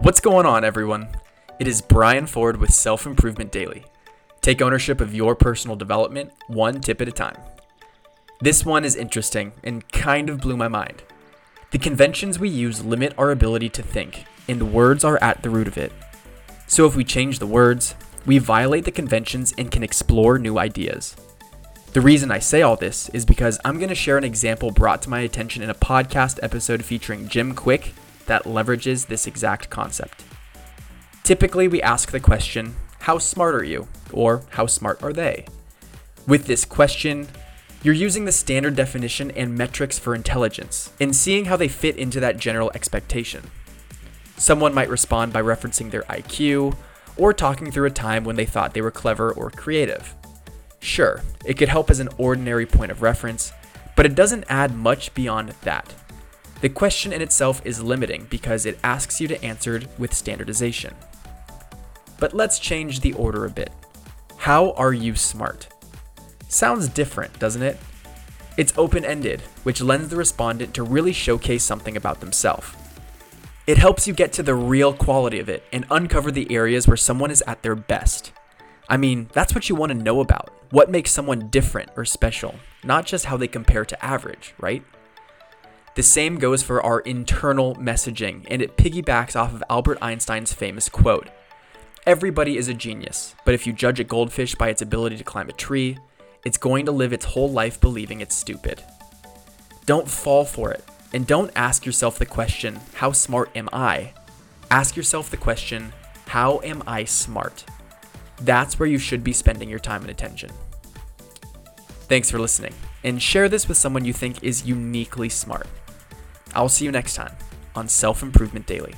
What's going on, everyone? It is Brian Ford with Self Improvement Daily. Take ownership of your personal development one tip at a time. This one is interesting and kind of blew my mind. The conventions we use limit our ability to think, and words are at the root of it. So if we change the words, we violate the conventions and can explore new ideas. The reason I say all this is because I'm going to share an example brought to my attention in a podcast episode featuring Jim Kwik that leverages this exact concept. Typically, we ask the question, How smart are you? or How smart are they? With this question, you're using the standard definition and metrics for intelligence and seeing how they fit into that general expectation. Someone might respond by referencing their IQ or talking through a time when they thought they were clever or creative. Sure, it could help as an ordinary point of reference, but it doesn't add much beyond that. The question in itself is limiting because it asks you to answer with standardization. But let's change the order a bit. How are you smart? Sounds different, doesn't it? It's open ended, which lends the respondent to really showcase something about themselves. It helps you get to the real quality of it and uncover the areas where someone is at their best. I mean, that's what you want to know about. What makes someone different or special, not just how they compare to average, right? The same goes for our internal messaging, and it piggybacks off of Albert Einstein's famous quote Everybody is a genius, but if you judge a goldfish by its ability to climb a tree, it's going to live its whole life believing it's stupid. Don't fall for it, and don't ask yourself the question, How smart am I? Ask yourself the question, How am I smart? That's where you should be spending your time and attention. Thanks for listening, and share this with someone you think is uniquely smart. I'll see you next time on Self Improvement Daily.